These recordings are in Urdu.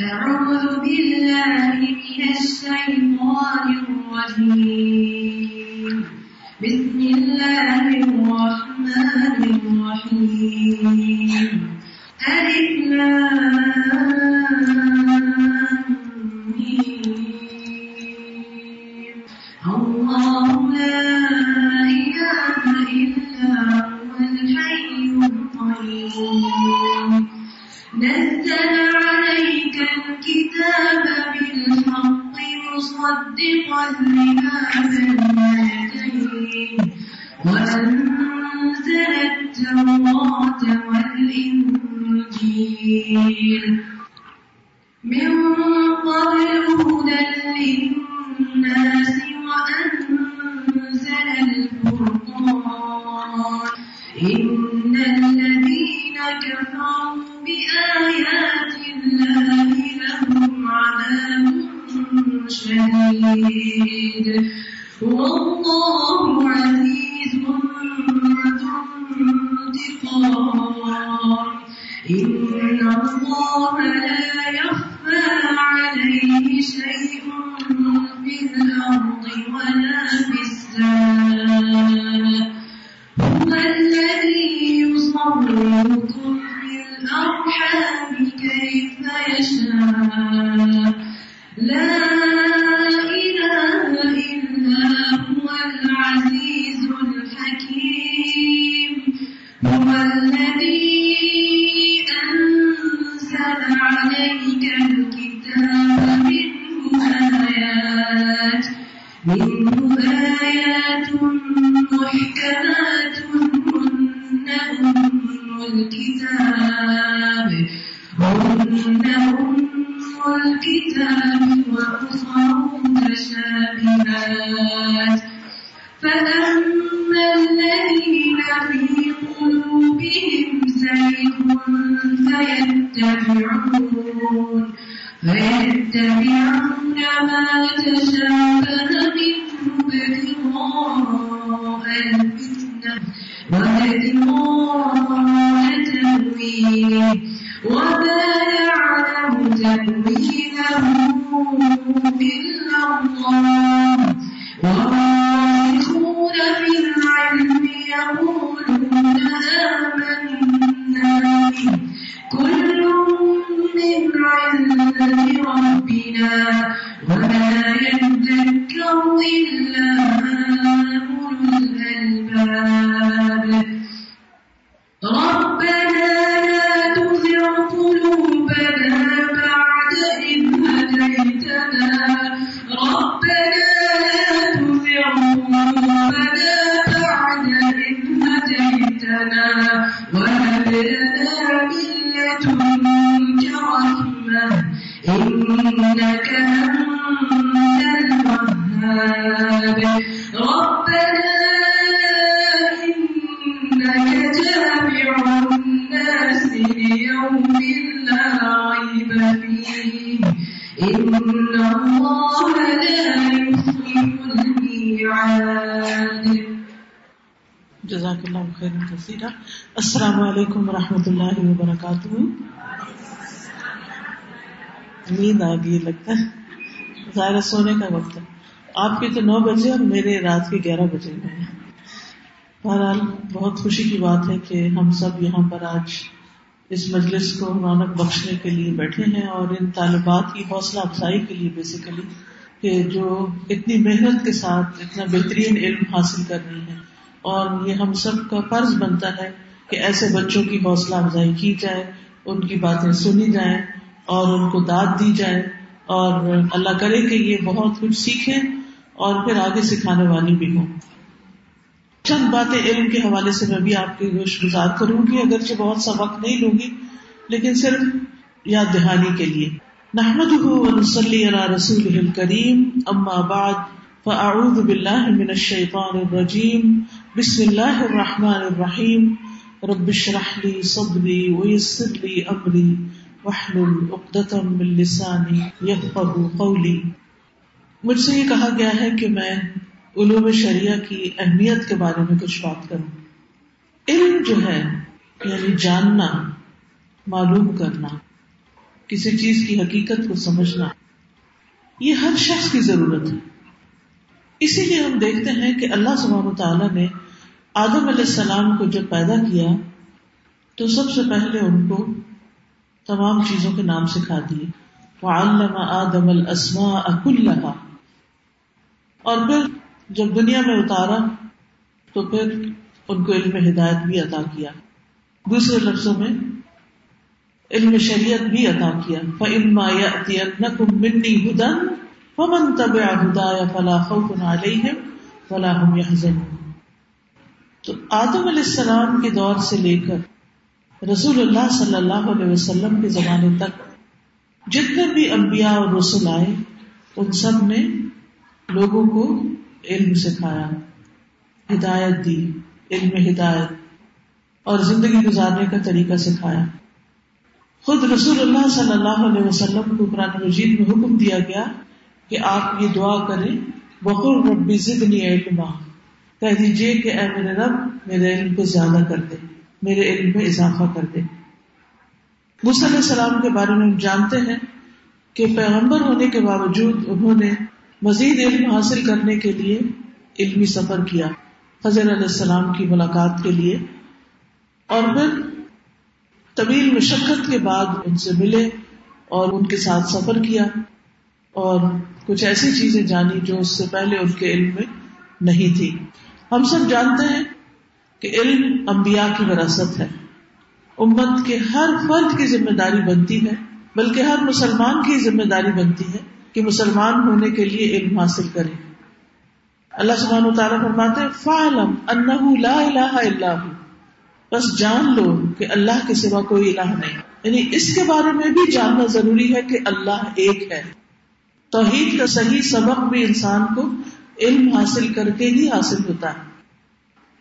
أعوذ بالله من الشيطان الرجيم. بسم الله الرحمن الرحيم. ألف وأنزل التوراة والإنجيل من محكمات يعلم إنك نیند آ گئی، لگتا ہے ظاہر سونے کا وقت ہے۔ آپ کے تو نو بجے اور میرے رات کے گیارہ بجے ہوئے ہیں۔ بہرحال بہت خوشی کی بات ہے کہ ہم سب یہاں پر آج اس مجلس کو رونق بخشنے کے لیے بیٹھے ہیں اور ان طالبات کی حوصلہ افزائی کے لیے بیسیکلی کہ جو اتنی محنت کے ساتھ، اتنا بہترین علم حاصل کر رہی ہیں۔ اور یہ ہم سب کا فرض بنتا ہے کہ ایسے بچوں کی حوصلہ افزائی کی جائے، ان کی باتیں سنی جائیں۔ اور ان کو داد دی جائے اور اللہ کرے کہ یہ بہت کچھ سیکھیں اور پھر آگے سکھانے والی بھی ہوں۔ چند باتیں علم کے حوالے سے میں بھی آپ کی گوش گزار کروں گی، اگرچہ بہت سا وقت نہیں لوں گی، لیکن صرف یاد دہانی کے لیے۔ نحمد ونصلي على رسوله الكريم أما بعد فأعوذ بالله من الشيطان الرجيم بسم الله الرحمن الرحيم رب اشرح لي صدري ويسر لي أمري واحلل عقدة من لساني يفقه قولي۔ مجھ سے یہ کہا گیا ہے کہ میں علوم شریعہ کی اہمیت کے بارے میں کچھ بات کروں۔ علم جو ہے یعنی جاننا، معلوم کرنا، کسی چیز کی حقیقت کو سمجھنا، یہ ہر شخص کی ضرورت ہے۔ اسی لیے ہم دیکھتے ہیں کہ اللہ سبحانہ تعالیٰ نے آدم علیہ السلام کو جب پیدا کیا، تو سب سے پہلے ان کو تمام چیزوں کے نام سکھا دیے۔ وعلم آدم الاسماء كلها۔ اور پھر جب دنیا میں اتارا، تو پھر ان کو علم ہدایت بھی عطا کیا۔ دوسرے لفظوں میں، علم شریعت بھی عطا کیا۔ فَإِمَّا يَأْتِيَنَّكُم مِّنِّي هُدًى فَمَن تَبِعَ هُدَايَ فَلَا خَوْفٌ عَلَيْهِمْ وَلَا هُمْ يَحْزَنُونَ۔ تو آدم علیہ السلام کے دور سے لے کر رسول اللہ صلی اللہ علیہ وسلم کے زمانے تک جتنے بھی انبیاء اور رسول آئے، ان سب نے لوگوں کو علم سکھایا، ہدایت دی، علم ہدایت، اور زندگی گزارنے کا طریقہ سکھایا۔ خود رسول اللہ صلی اللہ علیہ وسلم کو قرآن مجید میں حکم دیا گیا کہ آپ یہ دعا کریں بخور ربی زدنی علما۔ کہہ دیجیے کہ اے میرے رب، میرے علم کو زیادہ کر دے۔ میرے علم میں اضافہ کر دے۔ علیہ السلام کے بارے میں ہم جانتے ہیں کہ پیغمبر ہونے کے باوجود انہوں نے مزید علم حاصل کرنے کے لیے علمی سفر کیا حضر علیہ السلام کی ملاقات کے لیے۔ اور پھر طویل مشقت کے بعد ان سے ملے اور ان کے ساتھ سفر کیا۔ اور کچھ ایسی چیزیں جانی جو اس سے پہلے ان کے علم میں نہیں تھی۔ ہم سب جانتے ہیں کہ علم انبیاء کی وراثت ہے۔ امت کے ہر فرد کی ذمہ داری بنتی ہے، بلکہ ہر مسلمان کی ذمہ داری بنتی ہے کہ مسلمان ہونے کے لیے علم حاصل کرے۔ اللہ سبحانہ تعالیٰ فرماتے فعلم انہ لا الہ الا ہو بس جان لو کہ اللہ کے سوا کوئی الہ نہیں۔ یعنی اس کے بارے میں بھی جاننا ضروری ہے کہ اللہ ایک ہے۔ توحید کا صحیح سبق بھی انسان کو علم حاصل کر کے ہی حاصل ہوتا ہے۔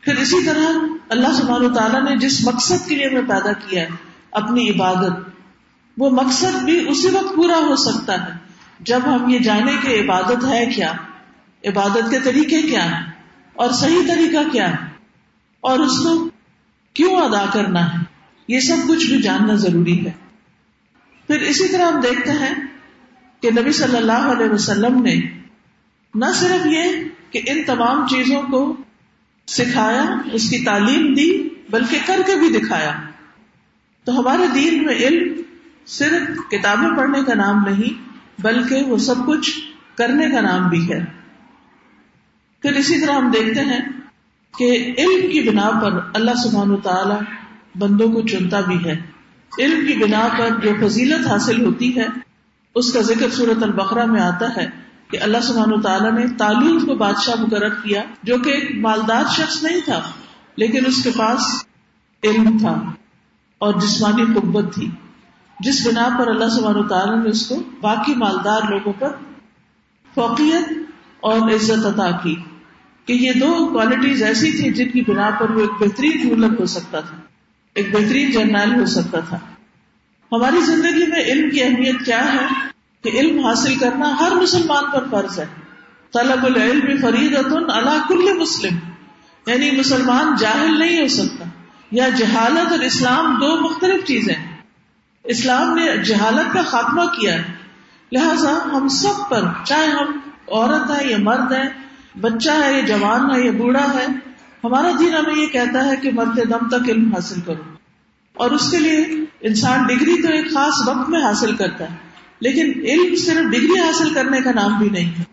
پھر اسی طرح اللہ سبحانہ تعالیٰ نے جس مقصد کے لیے ہمیں پیدا کیا ہے، اپنی عبادت، وہ مقصد بھی اسی وقت پورا ہو سکتا ہے جب ہم یہ جانے کہ عبادت ہے کیا؟ عبادت کے طریقے کیا ہیں؟ اور صحیح طریقہ کیا ہے؟ اور اس کو کیوں ادا کرنا ہے؟ یہ سب کچھ بھی جاننا ضروری ہے۔ پھر اسی طرح ہم دیکھتے ہیں کہ نبی صلی اللہ علیہ وسلم نے نہ صرف یہ کہ ان تمام چیزوں کو سکھایا، اس کی تعلیم دی، بلکہ کر کے بھی دکھایا۔ تو ہمارے دین میں علم صرف کتابیں پڑھنے کا نام نہیں، بلکہ وہ سب کچھ کرنے کا نام بھی ہے۔ پھر اسی طرح ہم دیکھتے ہیں کہ علم کی بنا پر اللہ سبحان و تعالی بندوں کو چنتا بھی ہے۔ علم کی بنا پر جو فضیلت حاصل ہوتی ہے، اس کا ذکر صورت البقرہ میں آتا ہے۔ کہ اللہ سبحانہ تعالیٰ نے تعلیم کو بادشاہ مقرر کیا جو کہ ایک مالدار شخص نہیں تھا، لیکن اس کے پاس علم تھا اور جسمانی قبت تھی۔ جس بنا پر اللہ سبحانہ تعالیٰ نے اس کو باقی مالدار لوگوں پر فوقیت اور عزت عطا کی کہ یہ دو کوالٹیز ایسی تھی جن کی بنا پر وہ ایک بہترین رولر ہو سکتا تھا، ایک بہترین جرنیل ہو سکتا تھا۔ ہماری زندگی میں علم کی اہمیت کیا ہے؟ کہ علم حاصل کرنا ہر مسلمان پر فرض ہے۔ طلب العلم فرید اللہ کل مسلم۔ یعنی مسلمان جاہل نہیں ہو سکتا۔ یا جہالت اور اسلام دو مختلف چیزیں اسلام نے جہالت کا خاتمہ کیا ہے۔ لہذا ہم سب پر، چاہے ہم عورت ہے یا مرد ہے بچہ ہے یا جوان ہے یا بوڑھا ہے، ہمارا دین ہمیں یہ کہتا ہے کہ مرتے دم تک علم حاصل کرو۔ اور اس کے لیے انسان ڈگری تو ایک خاص وقت میں حاصل کرتا ہے۔ لیکن علم صرف ڈگری حاصل کرنے کا نام بھی نہیں ہے۔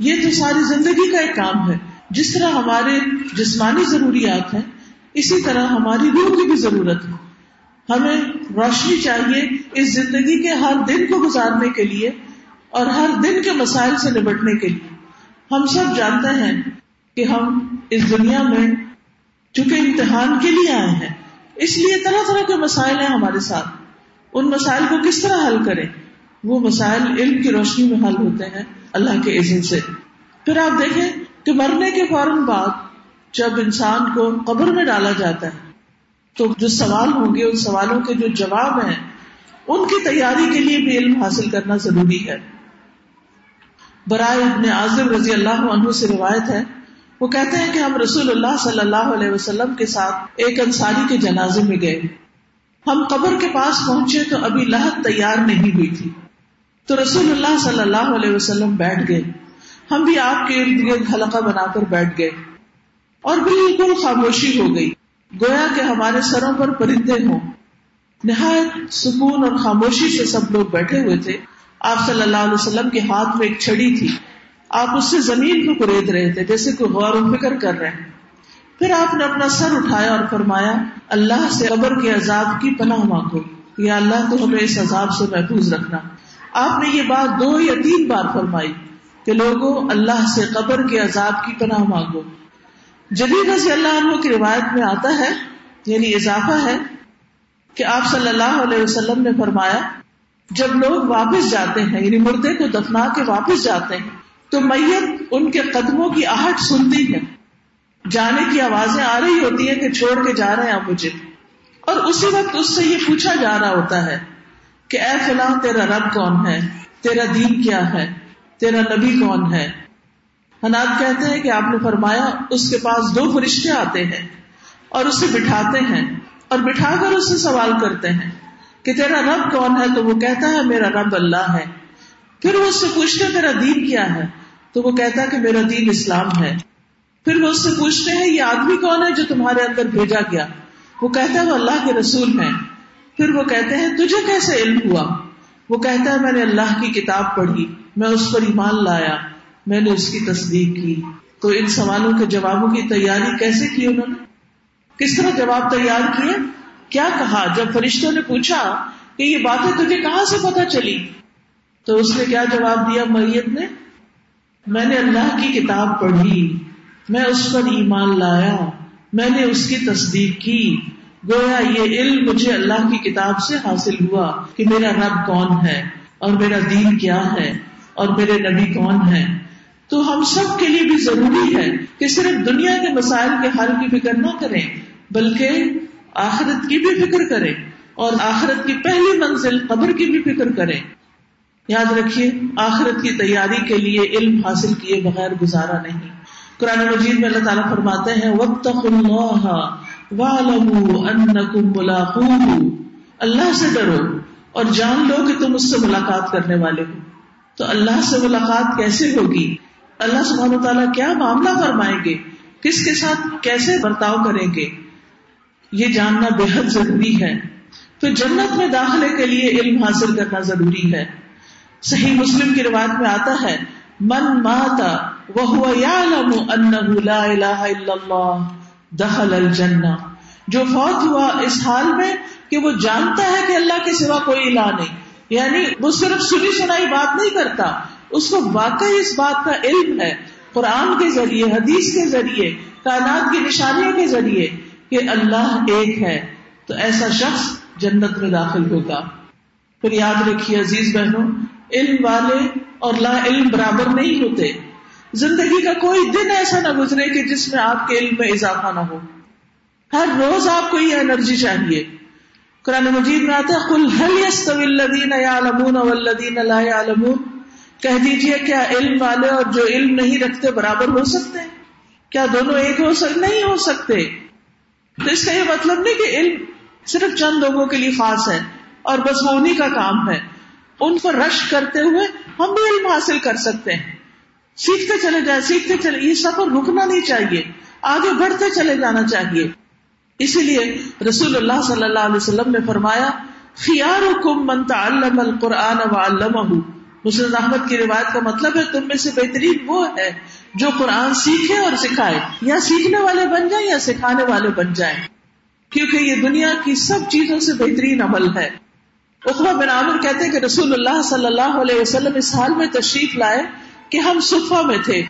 یہ تو ساری زندگی کا ایک کام ہے۔ جس طرح ہمارے جسمانی ضروریات ہیں، اسی طرح ہماری روح کی بھی ضرورت ہے۔ ہمیں روشنی چاہیے اس زندگی کے ہر دن کو گزارنے کے لیے اور ہر دن کے مسائل سے نپٹنے کے لیے۔ ہم سب جانتے ہیں کہ ہم اس دنیا میں چونکہ امتحان کے لیے آئے ہیں، اس لیے طرح طرح کے مسائل ہیں ہمارے ساتھ۔ ان مسائل کو کس طرح حل کریں؟ وہ مسائل علم کی روشنی میں حل ہوتے ہیں اللہ کے عزت سے۔ پھر آپ دیکھیں کہ مرنے کے فوراً بعد جب انسان کو قبر میں ڈالا جاتا ہے، تو جو سوال ہوں گے، ان سوالوں کے جو جواب ہیں، ان کی تیاری کے لیے بھی علم حاصل کرنا ضروری ہے۔ برائے ابن عازم رضی اللہ عنہ سے روایت ہے، وہ کہتے ہیں کہ ہم رسول اللہ صلی اللہ علیہ وسلم کے ساتھ ایک انصاری کے جنازے میں گئے۔ ہم قبر کے پاس پہنچے تو ابھی لہت تیار نہیں ہوئی تھی۔ تو رسول اللہ صلی اللہ علیہ وسلم بیٹھ گئے۔ ہم بھی آپ کے ارد گرد حلقہ بنا کر بیٹھ گئے۔ اور بالکل خاموشی ہو گئی۔ گویا کہ ہمارے سروں پر پرندے ہوں۔ نہایت سکون اور خاموشی سے سب لوگ بیٹھے ہوئے تھے۔ آپ صلی اللہ علیہ وسلم کے ہاتھ میں ایک چھڑی تھی۔ آپ اس سے زمین کو قرید رہے تھے جیسے کوئی غور و فکر کر رہے ہیں۔ پھر آپ نے اپنا سر اٹھایا اور فرمایا، اللہ سے قبر کے عذاب کی پناہ مانگو۔ یا اللہ تو ہمیں اس عذاب سے محفوظ رکھنا۔ آپ نے یہ بات دو یا تین بار فرمائی کہ لوگوں، اللہ سے قبر کے عذاب کی پناہ مانگو۔ جدید رضی اللہ عنہ کی روایت میں آتا ہے یعنی اضافہ ہے، کہ آپ صلی اللہ علیہ وسلم نے فرمایا، جب لوگ واپس جاتے ہیں یعنی مردے کو دفنا کے واپس جاتے ہیں، تو میت ان کے قدموں کی آہٹ سنتی ہے۔ جانے کی آوازیں آ رہی ہوتی ہیں کہ چھوڑ کے جا رہے ہیں آپ مجھے۔ اور اسی وقت اس سے یہ پوچھا جا رہا ہوتا ہے کہ اے فلاں تیرا رب کون ہے؟ تیرا دین کیا ہے؟ تیرا نبی کون ہے؟ حناد کہتے ہیں کہ آپ نے فرمایا، اس کے پاس دو فرشتے آتے ہیں اور اسے بٹھاتے ہیں اور بٹھا کر اس سے سوال کرتے ہیں کہ تیرا رب کون ہے؟ تو وہ کہتا ہے، میرا رب اللہ ہے۔ پھر وہ اس سے پوچھتے تیرا دین کیا ہے؟ تو وہ کہتا ہے کہ میرا دین اسلام ہے۔ پھر وہ اس سے پوچھتے ہیں، یہ آدمی کون ہے جو تمہارے اندر بھیجا گیا؟ وہ کہتا ہے، وہ اللہ کے رسول ہیں۔ پھر وہ کہتے ہیں، تجھے کیسے علم ہوا؟ وہ کہتا ہے، میں نے اللہ کی کتاب پڑھی، میں اس پر ایمان لایا، میں نے اس کی تصدیق کی۔ تو ان سوالوں کے جوابوں کی تیاری کیسے کی انہوں نے؟ کس طرح جواب تیار کیے؟ کیا کہا؟ جب فرشتوں نے پوچھا کہ یہ باتیں تجھے کہاں سے پتا چلی؟ تو اس نے کیا جواب دیا میت نے؟ میں نے اللہ کی کتاب پڑھی، میں اس پر ایمان لایا، میں نے اس کی تصدیق کی۔ گویا یہ علم مجھے اللہ کی کتاب سے حاصل ہوا کہ میرا رب کون ہے اور میرا دین کیا ہے اور میرے نبی کون ہے تو ہم سب کے لیے بھی ضروری ہے کہ صرف دنیا کے مسائل کے حل کی فکر نہ کریں، بلکہ آخرت کی بھی فکر کریں اور آخرت کی پہلی منزل قبر کی بھی فکر کریں۔ یاد رکھیے، آخرت کی تیاری کے لیے علم حاصل کیے بغیر گزارا نہیں۔ قرآن مجید میں اللہ تعالیٰ فرماتے ہیں اللہ سے ڈرو اور جان لو کہ تم اس سے ملاقات کرنے والے ہو. تو اللہ سے ملاقات کیسے ہوگی؟ اللہ سبحانہ تعالیٰ کیا معاملہ فرمائیں گے؟ کس کے ساتھ کیسے برتاؤ کریں گے؟ یہ جاننا بے حد ضروری ہے۔ پھر جنت میں داخلے کے لیے علم حاصل کرنا ضروری ہے۔ صحیح مسلم کی روایت میں آتا ہے، من ماتا وہ دخل الجنہ۔ جو فوت ہوا اس حال میں کہ وہ جانتا ہے کہ اللہ کے سوا کوئی الہ نہیں۔ یعنی وہ صرف سنی سنائی بات نہیں کرتا، اس کو واقعی اس بات کا علم ہے، قرآن کے ذریعے، حدیث کے ذریعے، کائنات کی نشانیوں کے ذریعے کہ اللہ ایک ہے۔ تو ایسا شخص جنت میں داخل ہوگا۔ پھر یاد رکھیے عزیز بہنوں، علم والے اور لا علم برابر نہیں ہوتے۔ زندگی کا کوئی دن ایسا نہ گزرے کہ جس میں آپ کے علم میں اضافہ نہ ہو۔ ہر روز آپ کو یہ انرجی چاہیے۔ قرآن مجید میں آتا ہے کہہ دیجیے کیا علم والے اور جو علم نہیں رکھتے برابر ہو سکتے؟ کیا دونوں ایک ہو سکتے نہیں ہو سکتے؟ تو اس کا یہ مطلب نہیں کہ علم صرف چند لوگوں کے لیے خاص ہے اور بس وہ انہیں کا کام ہے۔ ان پر رش کرتے ہوئے ہم بھی علم حاصل کر سکتے ہیں۔ سیکھتے چلے جائیں سیکھتے چلے، یہ سفر رکنا نہیں چاہیے، آگے بڑھتے چلے جانا چاہیے۔ اسی لیے رسول اللہ صلی اللہ علیہ وسلم نے فرمایا خیار من تعلم القرآن وعلمہ مسلم احمد کی روایت کا مطلب ہے، تم میں سے بہترین وہ ہے جو قرآن سیکھے اور سکھائے، یا سیکھنے والے بن جائیں یا سکھانے والے بن جائیں۔ کیونکہ یہ دنیا کی سب چیزوں سے بہترین عمل ہے۔ اخبا بن عامر کہتے ہیں کہ رسول اللہ صلی اللہ علیہ وسلم اس حال میں تشریف لائے کہ ہم صفا میں تھے۔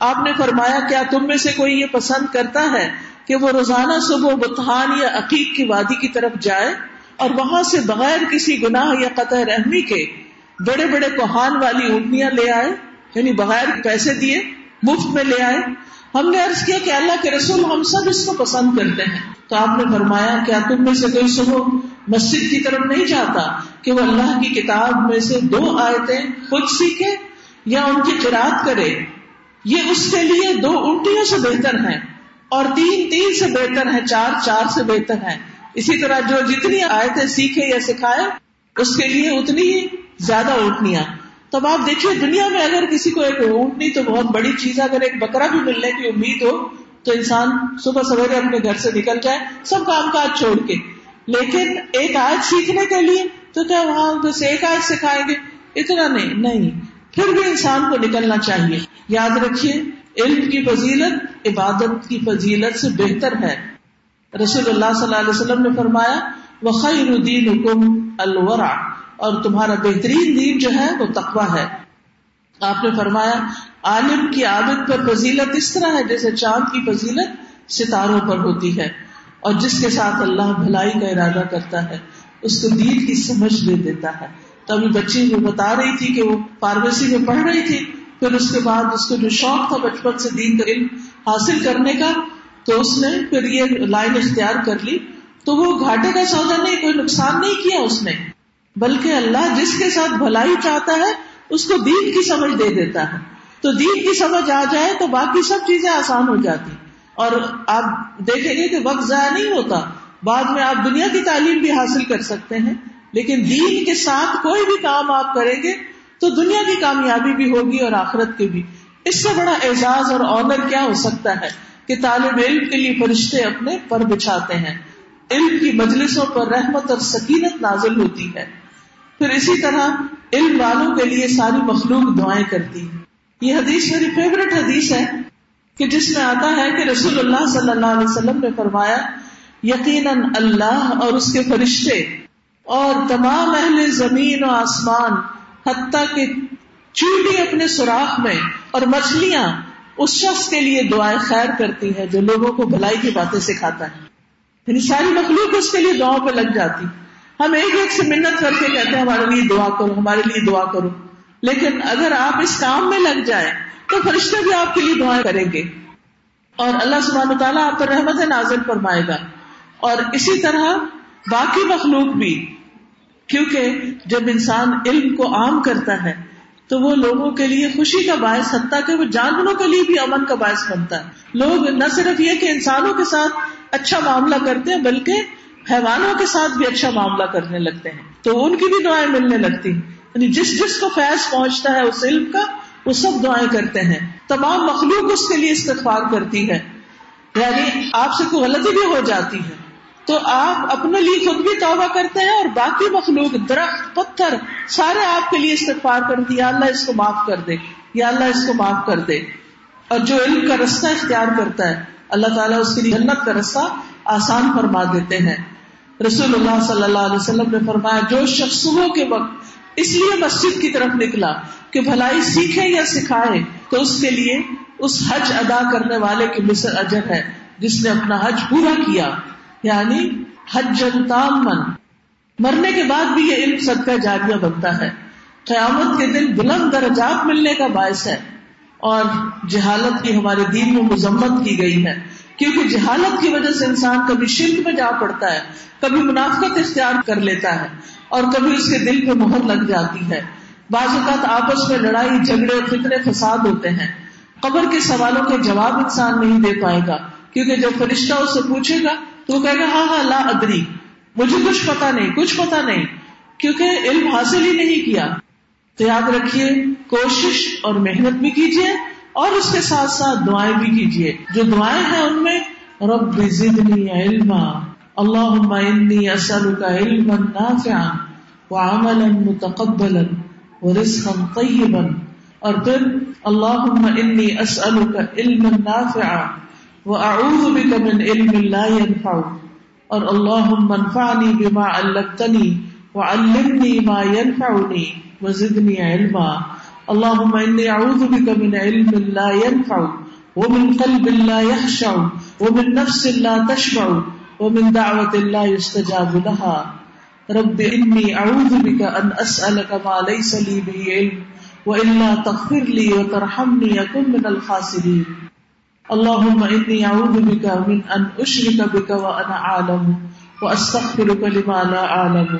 آپ نے فرمایا، کیا تم میں سے کوئی یہ پسند کرتا ہے کہ وہ روزانہ صبح بتحان یا عقیق کی وادی کی طرف جائے اور وہاں سے بغیر کسی گناہ یا قطع رحمی کے بڑے بڑے کوہان والی اونٹنیاں لے آئے یعنی بغیر پیسے دیے، مفت میں لے آئے؟ ہم نے عرض کیا کہ اللہ کے رسول ہم سب اس کو پسند کرتے ہیں۔ تو آپ نے فرمایا، کیا تم میں سے کوئی صبح مسجد کی طرف نہیں چاہتا کہ وہ اللہ کی کتاب میں سے دو آیتیں خود سیکھے یا ان کی قرآد کرے، یہ اس کے لیے دو اونٹیوں سے بہتر ہیں اور تین تین سے بہتر ہے چار چار سے بہتر ہے اسی طرح جو جتنی آیتیں سیکھے یا سکھائے، اس کے لیے اتنی ہی زیادہ اونٹنیاں۔ تب آپ دیکھیے، دنیا میں اگر کسی کو ایک اونٹنی تو بہت بڑی چیز ہے۔ اگر ایک بکرا بھی ملنے کی امید ہو، تو انسان صبح سویرے اپنے گھر سے نکل جائے، سب کام کاج چھوڑ کے۔ لیکن ایک آیت سیکھنے کے لیے تو کیا وہاں بس ایک آیت سکھائیں گے؟ اتنا نہیں نہیں۔ پھر بھی انسان کو نکلنا چاہیے۔ یاد رکھیے، علم کی فضیلت عبادت کی فضیلت سے بہتر ہے۔ رسول اللہ صلی اللہ علیہ وسلم نے فرمایا وہ خیر الدین حکم الورا اور تمہارا بہترین دین جو ہے وہ تقوا ہے۔ آپ نے فرمایا، عالم کی عادت پر فضیلت اس طرح ہے جیسے چاند کی فضیلت ستاروں پر ہوتی ہے۔ اور جس کے ساتھ اللہ بھلائی کا ارادہ کرتا ہے، اس کو دین کی سمجھ دے دیتا ہے۔ تو ابھی بچی وہ بتا رہی تھی کہ وہ فارمیسی میں پڑھ رہی تھی، پھر اس کے بعد اس کو جو شوق تھا بچپن سے دین کا، علم حاصل کرنے کا، تو اس نے پھر یہ لائن اختیار کر لی۔ تو وہ گھاٹے کا سودا نہیں، کوئی نقصان نہیں کیا اس نے۔ بلکہ اللہ جس کے ساتھ بھلائی چاہتا ہے، اس کو دین کی سمجھ دے دیتا ہے۔ تو دین کی سمجھ آ جائے تو باقی سب چیزیں آسان ہو جاتی۔ اور آپ دیکھیں گے کہ وقت ضائع نہیں ہوتا۔ بعد میں آپ دنیا کی تعلیم بھی حاصل کر سکتے ہیں۔ لیکن دین کے ساتھ کوئی بھی کام آپ کریں گے تو دنیا کی کامیابی بھی ہوگی اور آخرت کی بھی۔ اس سے بڑا اعزاز اور آنر کیا ہو سکتا ہے کہ طالب علم کے لیے فرشتے اپنے پر بچھاتے ہیں۔ علم کی مجلسوں پر رحمت اور سکینت نازل ہوتی ہے۔ پھر اسی طرح علم والوں کے لیے ساری مخلوق دعائیں کرتی ہے یہ حدیث میری فیوریٹ حدیث ہے کہ جس میں آتا ہے کہ رسول اللہ صلی اللہ علیہ وسلم نے فرمایا، یقیناً اللہ اور اس کے فرشتے اور تمام اہل زمین و آسمان حتیٰ کہ چوٹی اپنے سوراخ میں اور مچھلیاں اس شخص کے لیے دعائیں خیر کرتی ہے جو لوگوں کو بھلائی کی باتیں سکھاتا ہے۔ یعنی ساری مخلوق اس کے لیے دعاؤں پہ لگ جاتی۔ ہم ایک ایک سے منت کر کے کہتے ہیں، ہمارے لیے دعا کرو، ہمارے لیے دعا کرو۔ لیکن اگر آپ اس کام میں لگ جائیں تو فرشتے بھی آپ کے لیے دعائیں کریں گے۔ اور اللہ سبحانہ تعالیٰ آپ پر رحمت نازل فرمائے گا۔ اور اسی طرح باقی مخلوق بھی کیونکہ جب انسان علم کو عام کرتا ہے، تو وہ لوگوں کے لیے خوشی کا باعث حتیٰ کہ وہ جانوروں کے لیے بھی امن کا باعث بنتا ہے۔ لوگ نہ صرف یہ کہ انسانوں کے ساتھ اچھا معاملہ کرتے ہیں، بلکہ حیوانوں کے ساتھ بھی اچھا معاملہ کرنے لگتے ہیں۔ تو ان کی بھی دعائیں ملنے لگتی یعنی جس جس کو فیض پہنچتا ہے اس علم کا، وہ سب دعائیں کرتے ہیں۔ تمام مخلوق اس کے لیے استغفار کرتی ہے۔ یعنی آپ سے کوئی غلطی بھی ہو جاتی ہے۔ تو آپ اپنے لیے خود بھی توبہ کرتے ہیں اور باقی مخلوق درخت، پتھر، سارے آپ کے لیے استغفار کرتی یا اللہ اس کو معاف کر دے۔ یا اللہ اس کو معاف کر دے۔ اور جو علم کا رستہ اختیار کرتا ہے، اللہ تعالیٰ اس کے لیے جنت کا رستہ آسان فرما دیتے ہیں۔ رسول اللہ صلی اللہ علیہ وسلم نے فرمایا، جو شخص صبح کے وقت اس لیے مسجد کی طرف نکلا کہ بھلائی سیکھے یا سکھائے، تو اس کے لیے اس حج ادا کرنے والے کی مصر اجر ہے، جس نے اپنا حج پورا کیا۔ یعنی حج تام من مرنے کے بعد بھی یہ علم صدقہ جاریہ بنتا ہے۔ قیامت کے دن بلند درجات ملنے کا باعث ہے۔ اور جہالت کی ہمارے دین میں مذمت کی گئی ہے۔ کیونکہ جہالت کی وجہ سے انسان کبھی شرک میں جا پڑتا ہے، کبھی منافقت اختیار کر لیتا ہے، اور کبھی اس کے دل پہ مہر لگ جاتی ہے۔ بعض اوقات آپس میں لڑائی، جھگڑے اور فتنے، فساد ہوتے ہیں۔ قبر کے سوالوں کے جواب انسان نہیں دے پائے گا، کیونکہ جب فرشتہ اس سے پوچھے گا تو وہ کہے گا ہاں ہاں لا ادری. مجھے کچھ پتا نہیں، کچھ پتا نہیں، کیونکہ علم حاصل ہی نہیں کیا۔ تو یاد رکھیے، کوشش اور محنت بھی کیجیے اور اس کے ساتھ ساتھ دعائیں بھی کیجیے۔ جو دعائیں ہیں ان میں، رب زدنی علما، اللہم انی اسألک علما نافعا وعملا متقبلا ورزقا طیبا۔ اور پھر، اللہم انی اسألک علما نافعا واعوذ بک من علم لا ينفع. اور اللہم انفعنی بما علمتنی وعلمنی ما ينفعنی وزدنی علما. اللهم إني أعوذ بك من علم لا ينفع ومن قلب لا يخشع ومن نفس لا تشبع ومن دعوة لا يستجاب لها. رب إني أعوذ بك أن أسألك ما ليس لي به علم وإلا تغفر لي وترحمني يكن من الخاسرين. اللهم إني أعوذ بك من أن أشرك بك وأنا أعلم وأستغفرك لما لا أعلم.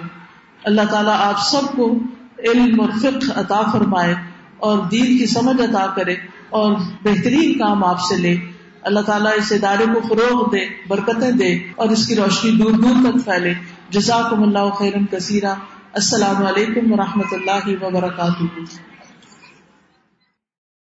اللہ تعالیٰ آپ سب کو علم اور فقہ عطا فرمائے اور دین کی سمجھ عطا کرے اور بہترین کام آپ سے لے۔ اللہ تعالیٰ اس ادارے کو فروغ دے، برکتیں دے اور اس کی روشنی دور دور تک پھیلے۔ جزاکم اللہ خیرم کثیرہ السلام علیکم و رحمۃ اللہ وبرکاتہ۔